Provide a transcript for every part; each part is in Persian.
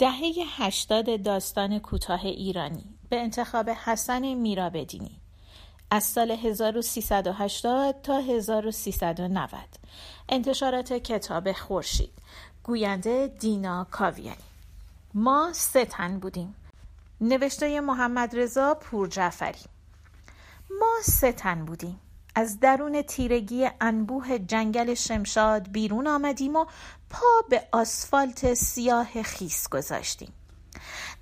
دهه هشتاد داستان کوتاه ایرانی به انتخاب حسن میرابدینی. از سال 1380 تا 1390 انتشارات کتاب خورشید. گوینده دینا کاویانی. ما سه تن بودیم. نوشته محمد رضا پور جعفری ما سه تن بودیم. از درون تیرگی انبوه جنگل شمشاد بیرون آمدیم و پا به آسفالت سیاه خیس گذاشتیم.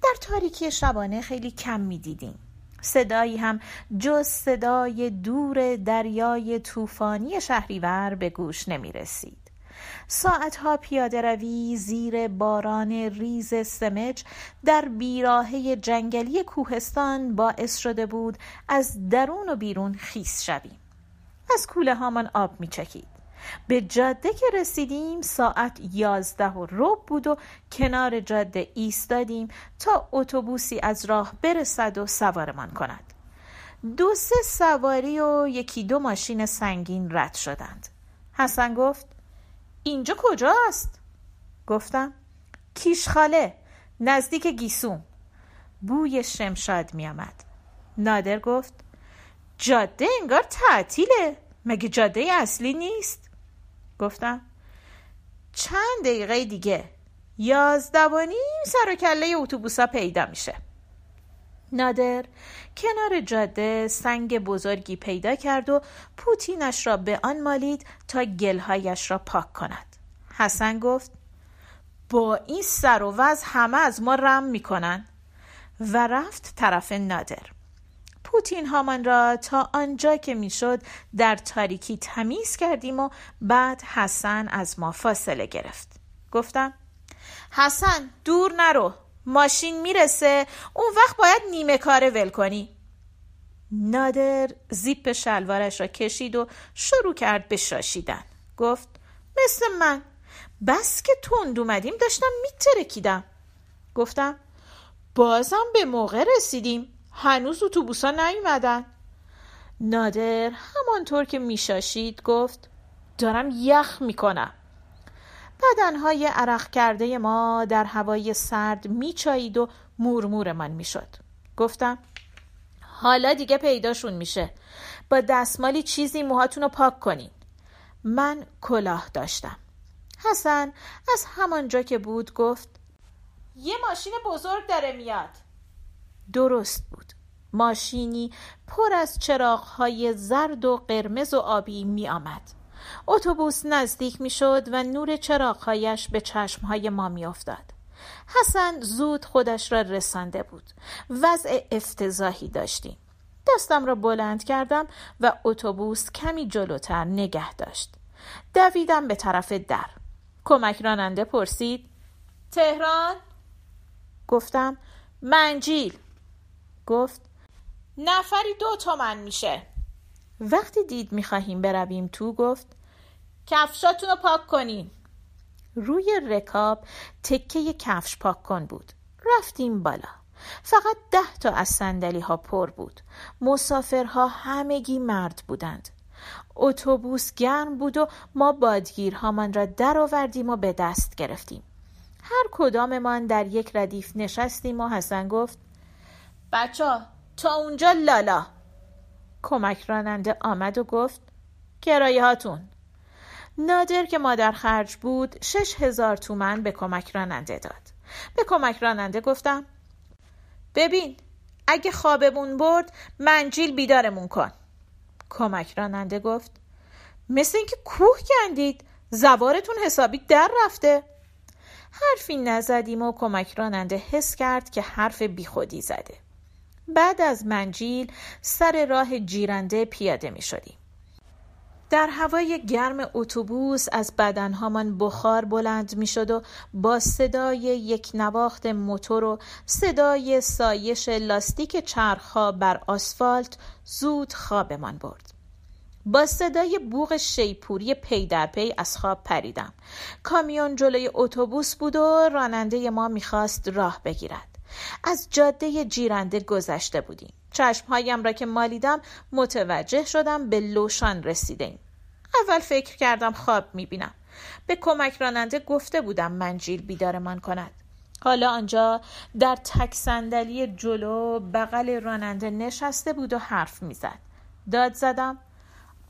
در تاریکی شبانه خیلی کم می دیدیم. صدایی هم جز صدای دور دریای طوفانی شهریور به گوش نمی رسید. ساعتها پیاده روی زیر باران ریز سمج در بیراهه جنگلی کوهستان باعث شده بود از درون و بیرون خیس شویم. از کوله هامان آب می چکید. به جاده که رسیدیم ساعت یازده و رب بود و کنار جاده ایستادیم تا اتوبوسی از راه برسد و سوارمان کند دو سه سواری و یکی دو ماشین سنگین رد شدند حسن گفت اینجا کجاست؟ گفتم کیشخاله نزدیک گیسوم بوی شمشاد می آمد نادر گفت جاده انگار تعطیله. مگه جاده اصلی نیست؟ گفتم. چند دقیقه دیگه. یازده و نیم سر و کله اتوبوسا پیدا میشه. نادر کنار جاده سنگ بزرگی پیدا کرد و پوتینش را به آن مالید تا گلهایش را پاک کند. حسن گفت با این سر و وز همه از ما رم می‌کنن. و رفت طرف نادر. پوتین هامان را تا آنجا که می‌شد در تاریکی تمیز کردیم و بعد حسن از ما فاصله گرفت. گفتم حسن دور نرو ماشین می‌رسه اون وقت باید نیمه کاره ول کنی. نادر زیپ شلوارش را کشید و شروع کرد به شاشیدن. گفت مثل من. بس که تند اومدیم داشتم میترکیدم. گفتم بازم به موقع رسیدیم. هنوز اتوبوسا نیومدن. نادر همانطور که میشاشید گفت دارم یخ می‌کنم. بدنهای عرق کرده ما در هوای سرد میچایید و مورمورمان می‌شد. گفتم حالا دیگه پیداشون میشه. با دستمالی چیزی موهاتون رو پاک کنین. من کلاه داشتم. حسن از همانجا که بود گفت یه ماشین بزرگ داره میاد. درست بود. ماشینی پر از چراغهای زرد و قرمز و آبی می آمد اتوبوس نزدیک می شد و نور چراغهایش به چشمهای ما می افتاد. حسن زود خودش را رسانده بود. وضع افتضاحی داشتیم. دستم را بلند کردم و اتوبوس کمی جلوتر نگه داشت. دویدم به طرف در. کمک راننده پرسید تهران؟ گفتم منجیل. گفت نفری دو تومن میشه. وقتی دید می‌خواهیم برویم تو گفت کفشاتون رو پاک کنین. روی رکاب تکه کفش پاک کن بود. رفتیم بالا. فقط ده تا از سندلی ها پر بود. مسافرها همگی مرد بودند. اتوبوس گرم بود و ما بادگیرهامان را درآوردیم و به دست گرفتیم. هر کداممان در یک ردیف نشستیم و حسن گفت بچه تا اونجا لالا. کمک راننده آمد و گفت کرایه هاتون. نادر که مادر خرج بود شش هزار تومن به کمک راننده داد. به کمک راننده گفتم ببین اگه خوابمون برد منجیل بیدارمون کن. کمک راننده گفت مثل اینکه کوه کندید زوارتون حسابی در رفته. حرفی نزدیم و کمک راننده حس کرد که حرف بیخودی زده. بعد از منجیل سر راه جیرنده پیاده می شدیم. در هوای گرم اتوبوس از بدنهامان بخار بلند می شد و با صدای یک نواخت موتور و صدای سایش لاستیک چرخها بر آسفالت زود خوابمان برد. با صدای بوغ شیپوری پی در پی از خواب پریدم. کامیون جلوی اتوبوس بود و راننده ما می‌خواست راه بگیرد. از جاده جیرنده گذشته بودیم. چشمهایم را که مالیدم متوجه شدم به لوشان رسیدیم اول فکر کردم خواب می‌بینم. به کمک راننده گفته بودم منجیل بیدارمان کند. حالا آنجا در تک صندلی جلو بغل راننده نشسته بود و حرف می‌زد. داد زدم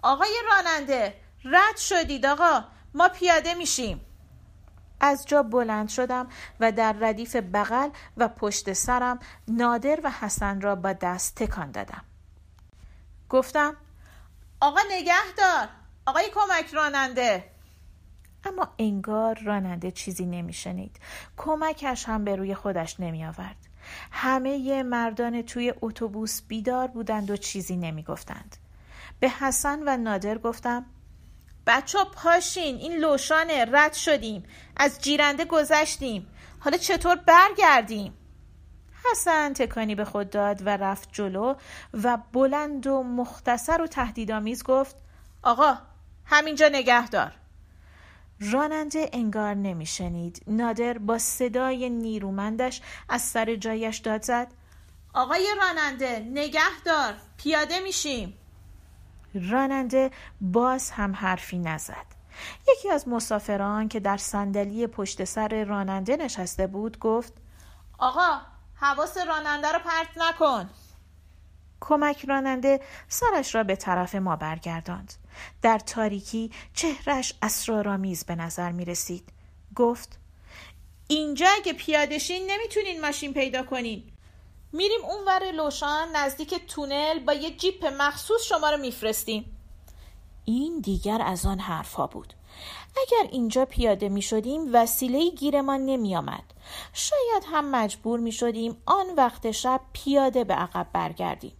آقای راننده رد شدید آقا. ما پیاده میشیم. از جا بلند شدم و در ردیف بغل و پشت سرم نادر و حسن را با دست تکان دادم. گفتم آقا نگه دار آقای کمک راننده. اما انگار راننده چیزی نمیشنید. کمکش هم به روی خودش نمی آورد همه مردان توی اتوبوس بیدار بودند و چیزی نمی گفتند به حسن و نادر گفتم بچه پاشین این لوشانه رد شدیم. از جیرنده گذشتیم. حالا چطور برگردیم؟ حسن تکانی به خود داد و رفت جلو و بلند و مختصر و تهدیدآمیز گفت آقا همینجا نگه دار راننده انگار نمیشنید. نادر با صدای نیرومندش از سر جایش داد زد. آقای راننده نگه دار پیاده میشیم. راننده باز هم حرفی نزد. یکی از مسافران که در صندلی پشت سر راننده نشسته بود گفت آقا حواس راننده رو پرت نکن. کمک راننده سرش را به طرف ما برگرداند. در تاریکی چهرش اسرارآمیز به نظر می رسید. گفت اینجا اگه پیادشین نمی‌تونین ماشین پیدا کنین. میریم اونور لوشان نزدیک تونل با یه جیپ مخصوص شما رو میفرستیم این دیگر از آن حرفها بود اگر اینجا پیاده می شدیم وسیله گیرمان نمی آمد. شاید هم مجبور می شدیم آن وقت شب پیاده به عقب برگردیم.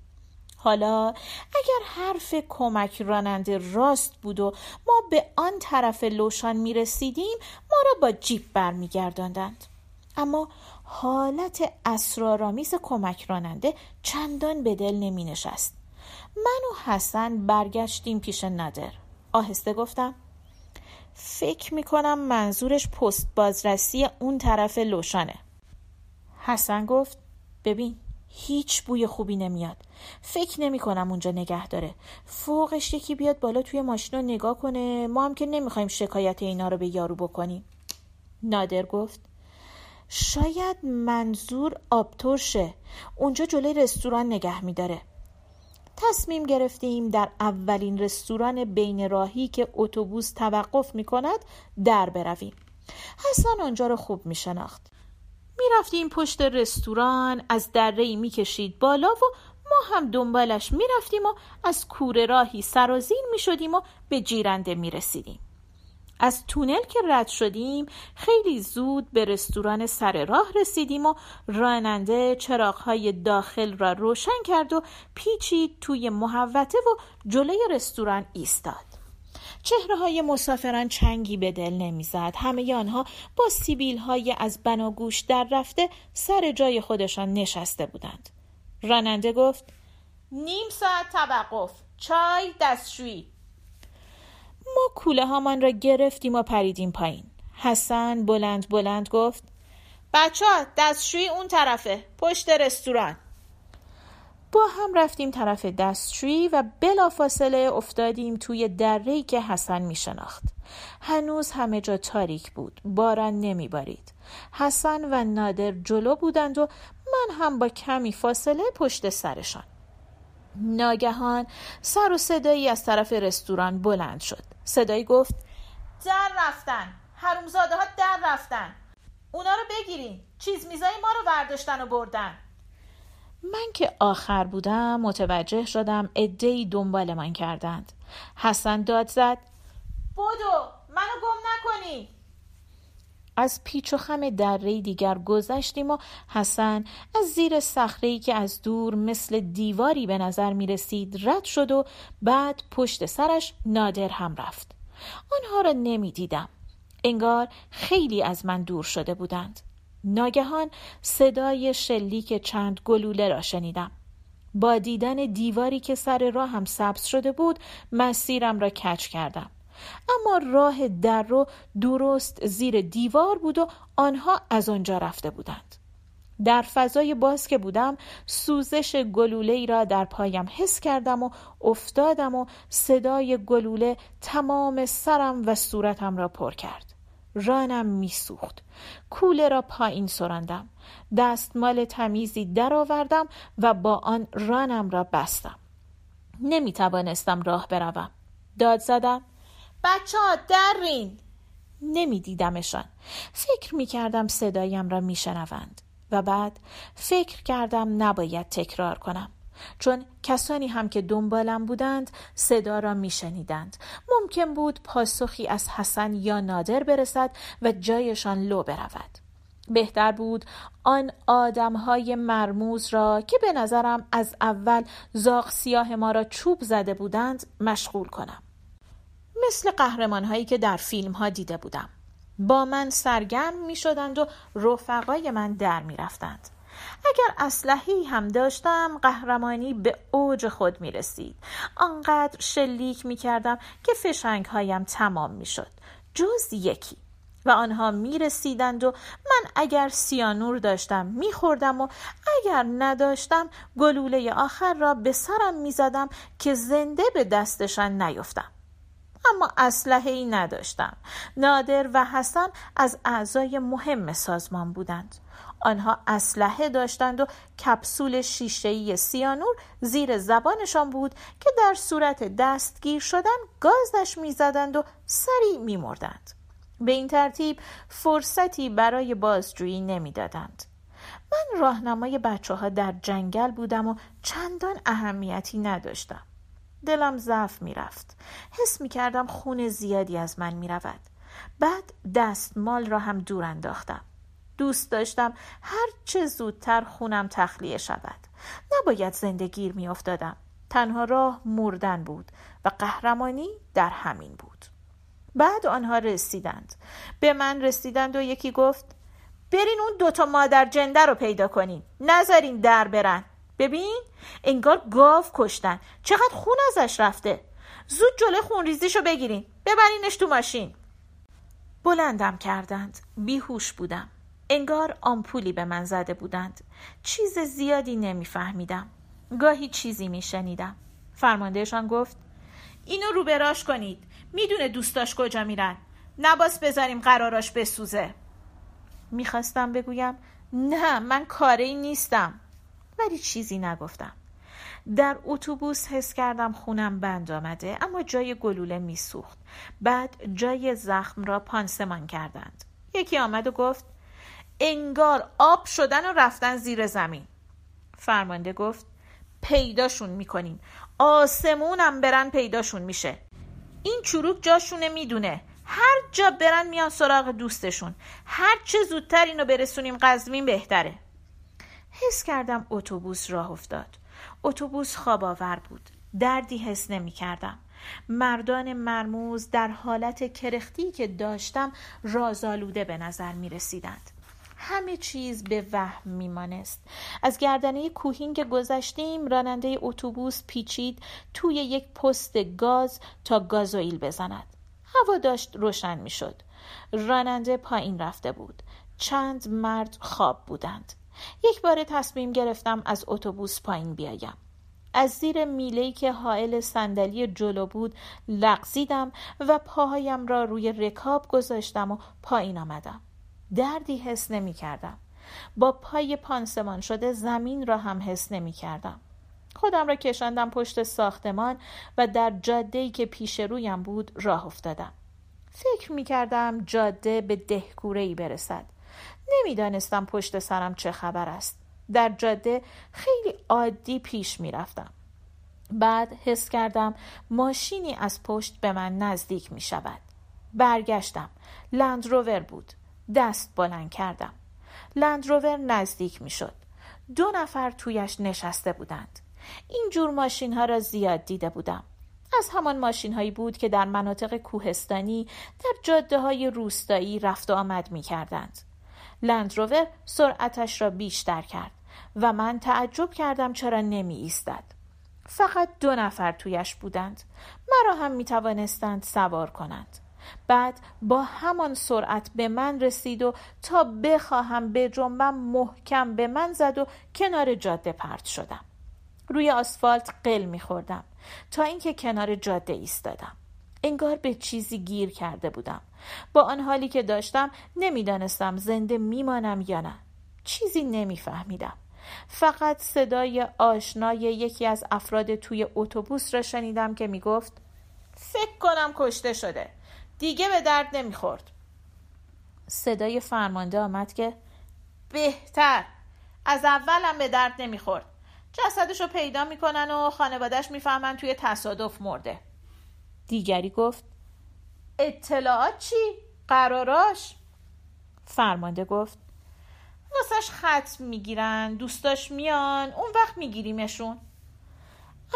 حالا اگر حرف کمک راننده راست بود و ما به آن طرف لوشان می رسیدیم ما را با جیپ برمیگرداندند. اما حالت اسرارآمیز کمک راننده چندان به دل نمی نشست. من و حسن برگشتیم پیش ندر. آهسته گفتم فکر می کنم منظورش پست بازرسی اون طرف لوشانه. حسن گفت ببین هیچ بوی خوبی نمیاد فکر نمی کنم اونجا نگه داره فوقش یکی بیاد بالا توی ماشین رو نگاه کنه ما هم که نمی‌خوایم شکایت اینا رو به یارو بکنیم نادر گفت شاید منظور آبترشه. اونجا جلوی رستوران نگه میداره. تصمیم گرفتیم در اولین رستوران بین راهی که اتوبوس توقف می کند در برویم. حسن آنجا را خوب می شناخت می رفتیم پشت رستوران از دره می کشید بالا و ما هم دنبالش می رفتیم و از کوره راهی سرازیر می شدیم و به جیرنده می رسیدیم از تونل که رد شدیم خیلی زود به رستوران سر راه رسیدیم و راننده چراغهای داخل را روشن کرد و پیچید توی محوته و جلوی رستوران ایستاد. چهره های مسافران چنگی به دل نمی‌زد. همه آنها با سیبیل های از بناگوش در رفته سر جای خودشان نشسته بودند. راننده گفت نیم ساعت توقف. چای دستشویی. ما کوله هامان را گرفتیم و پریدیم پایین حسن بلند بلند گفت بچه ها دستشویی اون طرفه پشت رستوران با هم رفتیم طرف دستشویی و بلافاصله افتادیم توی دره‌ای که حسن می شناخت. هنوز همه جا تاریک بود. باران نمی بارید. حسن و نادر جلو بودند و من هم با کمی فاصله پشت سرشان. ناگهان سر و صدایی از طرف رستوران بلند شد. صدایی گفت در رفتن. حرومزاده ها در رفتن. اونا رو بگیرین. چیز میزای ما رو برداشتن و بردن. من که آخر بودم متوجه شدم ادهی دنبال من کردند. حسن داد زد بودو منو گم نکنی. از پیچ و خم دره دیگر گذشتیم و حسن از زیر صخره‌ای که از دور مثل دیواری به نظر می رسید رد شد و بعد پشت سرش نادر هم رفت. آنها را نمی دیدم. انگار خیلی از من دور شده بودند. ناگهان صدای شلیک چند گلوله را شنیدم. با دیدن دیواری که سر راه هم سبز شده بود مسیرم را کچ کردم. اما راه در رو درست زیر دیوار بود و آنها از آنجا رفته بودند. در فضای باز که بودم سوزش گلوله ای را در پایم حس کردم و افتادم و صدای گلوله تمام سرم و صورتم را پر کرد. رانم میسوخت. کوله را پایین سراندم. دستمال تمیزی درآوردم و با آن رانم را بستم. نمی توانستم راه بروم. داد زدم. بچه ها درین. نمی دیدمشان فکر می کردم صدایم را می شنوند و بعد فکر کردم نباید تکرار کنم. چون کسانی هم که دنبالم بودند صدا را میشنیدند. ممکن بود پاسخی از حسن یا نادر برسد و جایشان لو برود. بهتر بود آن آدمهای مرموز را که به نظرم از اول زاغ سیاه ما را چوب زده بودند مشغول کنم. مثل قهرمان هایی که در فیلم ها دیده بودم. با من سرگرم می شدند و رفقای من در می رفتند اگر اسلحی هم داشتم قهرمانی به اوج خود می رسید آنقدر شلیک می کردم که فشنگ هایم تمام می شد جز یکی. و آنها می رسیدند و من اگر سیانور داشتم می خوردم و اگر نداشتم گلوله آخر را به سرم می زدم که زنده به دستشان نیفتم. اما اسلحه ای نداشتم. نادر و حسن از اعضای مهم سازمان بودند. آنها اسلحه داشتند و کپسول شیشهای سیانور زیر زبانشان بود که در صورت دستگیر شدن گازش می‌زدند و سریع میمردند. به این ترتیب فرصتی برای بازجویی نمی‌دادند. من راهنمای بچه ها در جنگل بودم و چندان اهمیتی نداشتم. دلم ضعف می‌رفت. حس می کردم خون زیادی از من می رود. بعد دستمال را هم دور انداختم. دوست داشتم هر چه زودتر خونم تخلیه شود. نباید زندگیر می افتادم. تنها راه مردن بود و قهرمانی در همین بود. بعد آنها رسیدند. به من رسیدند و یکی گفت برین اون دوتا مادر جنده رو پیدا کنین. نذارین در برن. ببین انگار گاو کشتن. چقدر خون ازش رفته. زود جلو خونریزیشو بگیرین. ببرینش تو ماشین. بلندم کردند. بیهوش بودم. انگار آمپولی به من زده بودند. چیز زیادی نمیفهمیدم. گاهی چیزی میشنیدم. فرماندهشان گفت اینو رو براش کنید. می‌دونه دوستاش کجا میرن. نباس بذاریم قراراش بسوزه. می‌خواستم بگویم نه من کاری نیستم. ولی چیزی نگفتم. در اتوبوس حس کردم خونم بند آمده اما جای گلوله میسوخت. بعد جای زخم را پانسمان کردند. یکی آمد و گفت انگار آب شدن و رفتن زیر زمین. فرمانده گفت پیداشون می‌کنیم. آسمونم برن پیداشون میشه. این چروک جاشونه می‌دونه. هر جا برن میان سراغ دوستشون. هر چه زودتر اینو برسونیم قزمین بهتره. حس کردم اتوبوس راه افتاد. اتوبوس خواب آور بود. دردی حس نمی کردم مردان مرموز در حالت کرختی که داشتم رازآلوده به نظر می رسیدند همه چیز به وهم میمانست. از گردنه کوهین که گذشتیم راننده اتوبوس پیچید توی یک پست گاز تا گازوئیل بزند. هوا داشت روشن می‌شد. راننده پایین رفته بود. چند مرد خواب بودند. یک بار تصمیم گرفتم از اتوبوس پایین بیایم. از زیر میله که حائل صندلی جلو بود لغزیدم و پاهایم را روی رکاب گذاشتم و پایین آمدم. دردی حس نمی کردم. با پای پانسمان شده زمین را هم حس نمی کردم. خودم را کشاندم پشت ساختمان و در جاده که پیش رویم بود راه افتادم. فکر می کردم جاده به دهکوره ای برسد. نمی‌دانستم پشت سرم چه خبر است در جاده خیلی عادی پیش می رفتم. بعد حس کردم ماشینی از پشت به من نزدیک می شود. برگشتم. لندروور بود. دست بلند کردم. لندروور نزدیک می شد. دو نفر تویش نشسته بودند. این جور ماشین ها را زیاد دیده بودم. از همان ماشین هایی بود که در مناطق کوهستانی در جاده های روستایی رفت و آمد می کردند. لندروور سرعتش را بیشتر کرد و من تعجب کردم چرا نمی ایستد. فقط دو نفر تویش بودند. مرا هم می توانستند سوار کنند. بعد با همان سرعت به من رسید و تا بخواهم به جنبم محکم به من زد و کنار جاده پرت شدم. روی آسفالت قل می خوردم تا اینکه کنار جاده ایستادم. انگار به چیزی گیر کرده بودم با آن حالی که داشتم نمی‌دانستم زنده میمانم یا نه. چیزی نمیفهمیدم. فقط صدای آشنای یکی از افراد توی اتوبوس را شنیدم که می‌گفت فکر کنم کشته شده. دیگه به درد نمی‌خورد. صدای فرمانده آمد که بهتر. از اولم به درد نمی‌خورد. جسدش رو پیدا می‌کنن و خانوادش می‌فهمن توی تصادف مرده. دیگری گفت اطلاعات چی؟ قراراش؟ فرمانده گفت واسش خط می‌گیرن دوستاش میان اون وقت میگیریمشون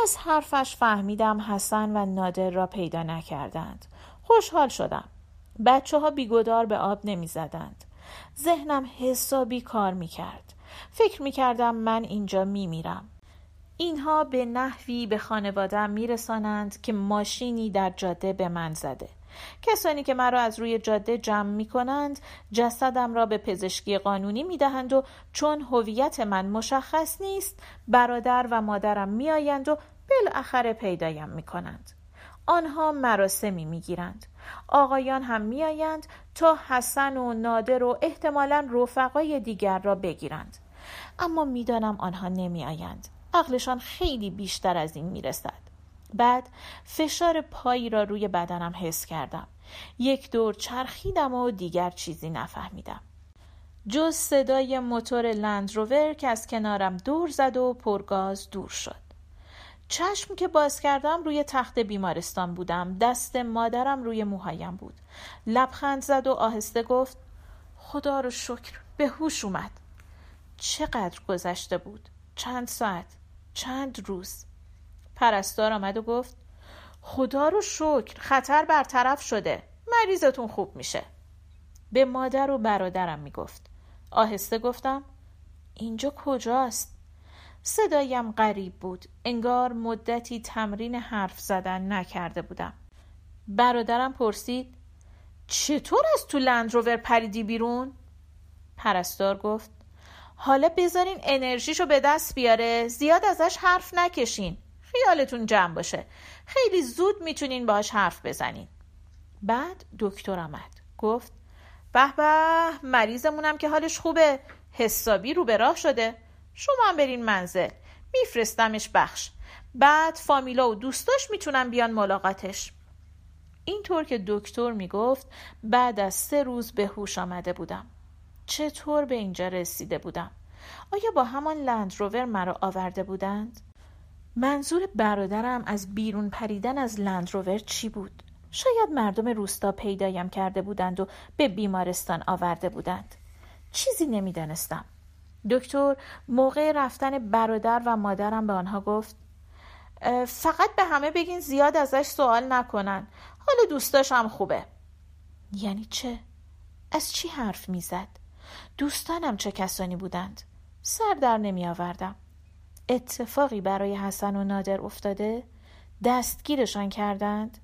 از حرفش فهمیدم حسن و نادر را پیدا نکردند خوشحال شدم بچه ها بیگدار به آب نمی زدند. ذهنم حسابی کار می کرد. فکر می کردم من اینجا می میرم. اینها به نحوی به خانوادم می رسانند که ماشینی در جاده به من زده. کسانی که مرا از روی جاده جمع می کنند جسدم را به پزشکی قانونی می دهند و چون هویت من مشخص نیست برادر و مادرم می آیند و بالاخره پیدایم می کنند. آنها مراسمی می گیرند. آقایان هم می آیند تا حسن و نادر و احتمالا رفقای دیگر را بگیرند. اما می‌دانم آنها نمی آیند. عقلشان خیلی بیشتر از این می رسد. بعد فشار پایی را روی بدنم حس کردم. یک دور چرخیدم و دیگر چیزی نفهمیدم. جز صدای موتور لندروور که از کنارم دور زد و پرگاز دور شد. چشم که باز کردم روی تخت بیمارستان بودم دست مادرم روی موهایم بود لبخند زد و آهسته گفت خدا رو شکر به هوش اومد چقدر گذشته بود چند ساعت چند روز پرستار آمد و گفت خدا رو شکر خطر برطرف شده. مریضتون خوب میشه. به مادر و برادرم می‌گفت. آهسته گفتم اینجا کجاست؟ صدایم غریب بود. انگار مدتی تمرین حرف زدن نکرده بودم. برادرم پرسید چطور از تو لندروور پریدی بیرون؟ پرستار گفت حالا بذارین انرژیشو به دست بیاره زیاد ازش حرف نکشین. خیالتون جمع باشه. خیلی زود می‌تونین باهاش حرف بزنین. بعد دکتر آمد. گفت به به مریضمونم که حالش خوبه. حسابی رو به راه شده. شما هم برین منزل. میفرستمش بخش. بعد فامیلا و دوستاش می‌تونن بیان ملاقاتش. اینطور که دکتر می‌گفت بعد از سه روز به هوش آمده بودم. چطور به اینجا رسیده بودم؟ آیا با همان لندروور مرا آورده بودند؟ منظور برادرم از بیرون پریدن از لندروور چی بود شاید مردم روستا پیدایم کرده بودند و به بیمارستان آورده بودند چیزی نمی‌دانستم دکتر موقع رفتن برادر و مادرم به آنها گفت فقط به همه بگین زیاد ازش سوال نکنن حال دوستاش هم خوبه یعنی چه؟ از چی حرف می‌زد؟ دوستانم چه کسانی بودند؟ سر در نمی آوردم اتفاقی برای حسن و نادر افتاده؟ دستگیرشان کردند؟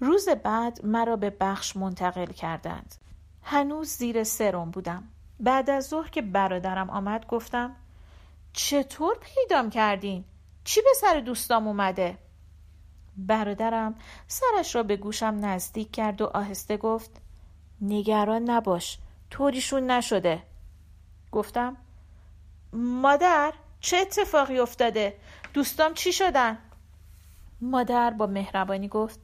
روز بعد مرا به بخش منتقل کردند هنوز زیر سرم بودم بعد از ظهر که برادرم آمد گفتم چطور پیدام کردین؟ چی به سر دوستام اومده؟ برادرم سرش را به گوشم نزدیک کرد و آهسته گفت نگران نباش طوریشون نشده گفتم مادر چه اتفاقی افتاده؟ دوستام چی شدن؟ مادر با مهربانی گفت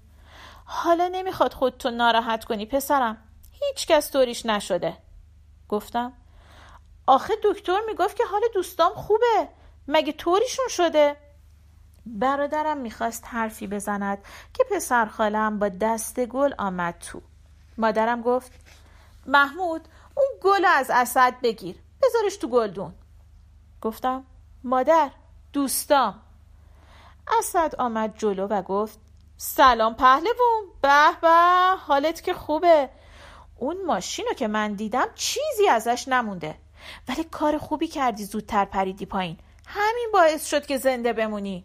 حالا نمی‌خواد خودتو ناراحت کنی پسرم هیچ کس طوریش نشده گفتم آخه دکتر می‌گفت که حال دوستام خوبه مگه طوریشون شده برادرم می‌خواست حرفی بزند که پسر خالم با دست گل آمد تو مادرم گفت محمود اون گل از اسد بگیر بذارش تو گلدون گفتم مادر دوستام. اسد آمد جلو و گفت سلام پهلوون به به حالت که خوبه. اون ماشین رو که من دیدم چیزی ازش نمونده. ولی کار خوبی کردی زودتر پریدی پایین. همین باعث شد که زنده بمونی.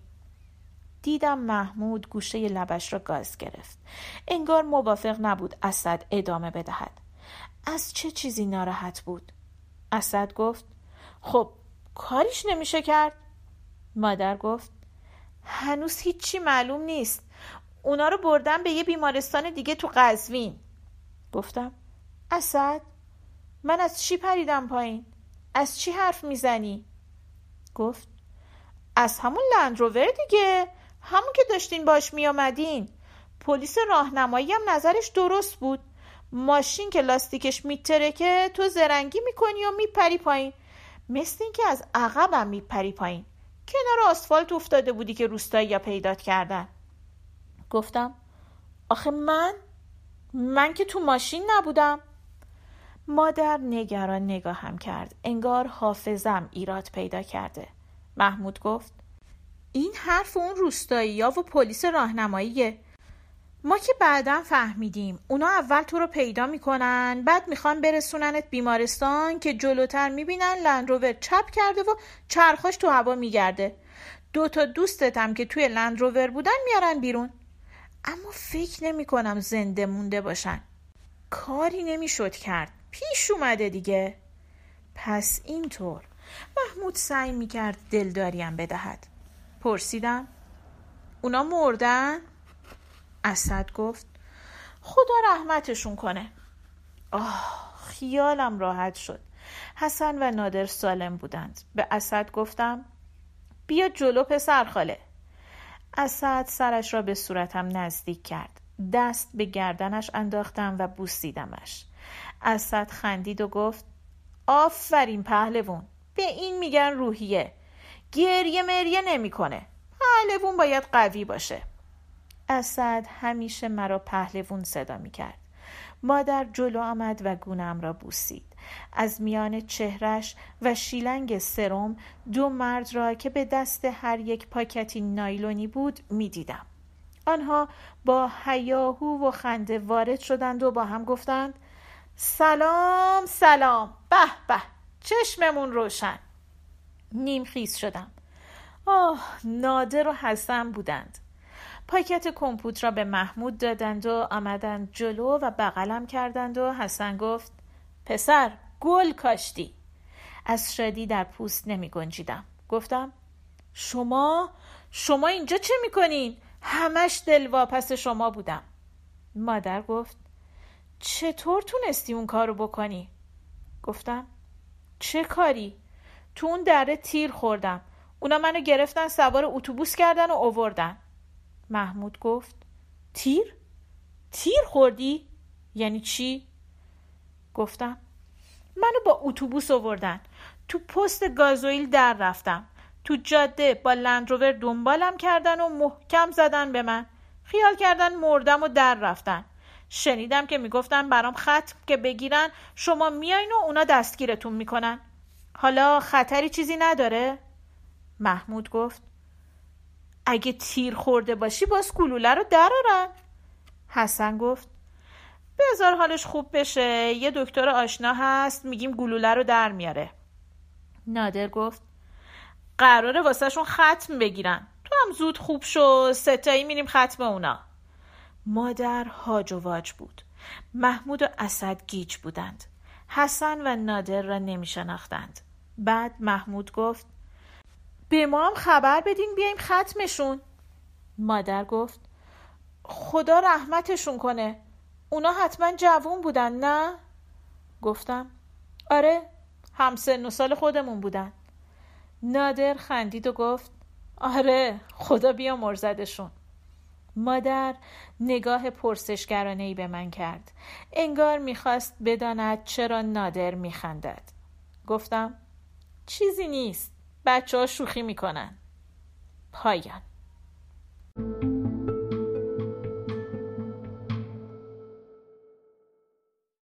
دیدم محمود گوشه لبش را گاز گرفت. انگار موافق نبود اسد ادامه بدهد. از چه چیزی ناراحت بود؟ اسد گفت خب کاریش نمیشه کرد. مادر گفت هنوز هیچی معلوم نیست. اونا رو بردن به یه بیمارستان دیگه تو قزوین. گفتم اسد من از چی پریدم پایین؟ از چی حرف می‌زنی؟ گفت از همون لندروور دیگه. همون که داشتین باش میامدین پلیس راهنمایی هم نظرش درست بود. ماشین که لاستیکش میترکه تو زرنگی می‌کنی و میپری پایین. مثل اینکه از عقبم میپری پایین. کنار آسفالت افتاده بودی که روستایی یا پیدات کردن. گفتم آخه من؟ من که تو ماشین نبودم. مادر نگران نگاهم کرد. انگار حافظم ایراد پیدا کرده. محمود گفت این حرف اون روستایی و پلیس راهنماییه. ما که بعدا فهمیدیم. اونا اول تو رو پیدا می‌کنن بعد می‌خوان برسوننت بیمارستان که جلوتر می‌بینن لندروور چپ کرده و چرخاش تو هوا میگرده. دو تا دوستتم که توی لندروور بودن میارن بیرون. اما فکر نمی کنم زنده مونده باشن. کاری نمی‌شد کرد. پیش اومده دیگه. پس اینطور. محمود سعی می‌کرد دلداریم بدهد. پرسیدم. اونا مردن؟ اسد گفت خدا رحمتشون کنه. آه خیالم راحت شد. حسن و نادر سالم بودند. به اسد گفتم بیا جلو پسر خاله. اسد سرش را به صورتم نزدیک کرد. دست به گردنش انداختم و بوسیدمش. اسد خندید و گفت آفرین پهلوون به این میگن روحیه. گریه مریه نمی‌کنه. پهلوون باید قوی باشه. اسد همیشه مرا پهلوون صدا می کرد. مادر جلو آمد و گونم را بوسید. از میان چهرش و شیلنگ سرم دو مرد را که به دست هر یک پاکتی نایلونی بود می دیدم. آنها با هیاهو و خنده وارد شدند و با هم گفتند سلام سلام به به چشممون روشن نیم خیز شدم آه نادر و حسن بودند پاکت کمپوت را به محمود دادند و آمدند جلو و بغلم کردند و حسن گفت پسر گل کاشتی از شادی در پوست نمی گنجیدم گفتم شما شما اینجا چه می‌کنین؟ همش دلواپس شما بودم مادر گفت چطور تونستی اون کارو بکنی؟ گفتم چه کاری؟ تو اون دره تیر خوردم اونا منو گرفتن سوار اتوبوس کردن و اووردن محمود گفت تیر؟ تیر خوردی؟ یعنی چی؟ گفتم منو با اتوبوس آوردن تو پست گازوئیل در رفتم تو جاده با لندروور دنبالم کردن و محکم زدن به من خیال کردن مردم و در رفتن شنیدم که می‌گفتن برام خط که بگیرن شما میاین و اونا دستگیرتون می‌کنن حالا خطری چیزی نداره؟ محمود گفت اگه تیر خورده باشی باز گلوله رو درارن. حسن گفت بذار حالش خوب بشه. یه دکتر آشنا هست میگیم گلوله رو در میاره. نادر گفت قراره واسهشون ختم بگیرن. تو هم زود خوب شو ستایی میریم ختم اونا. مادر هاج و واج بود. محمود و اسد گیج بودند. حسن و نادر را نمی شناختند بعد محمود گفت به ما هم خبر بدین بیایم ختمشون. مادر گفت خدا رحمتشون کنه. اونا حتما جوون بودن نه؟ گفتم آره همسن و سال خودمون بودن. نادر خندید و گفت آره خدا بیا مرزدشون. مادر نگاه پرسشگرانه ای به من کرد. انگار می‌خواست بداند چرا نادر میخندد. گفتم چیزی نیست. بچه ها شوخی می‌کنن. پایان.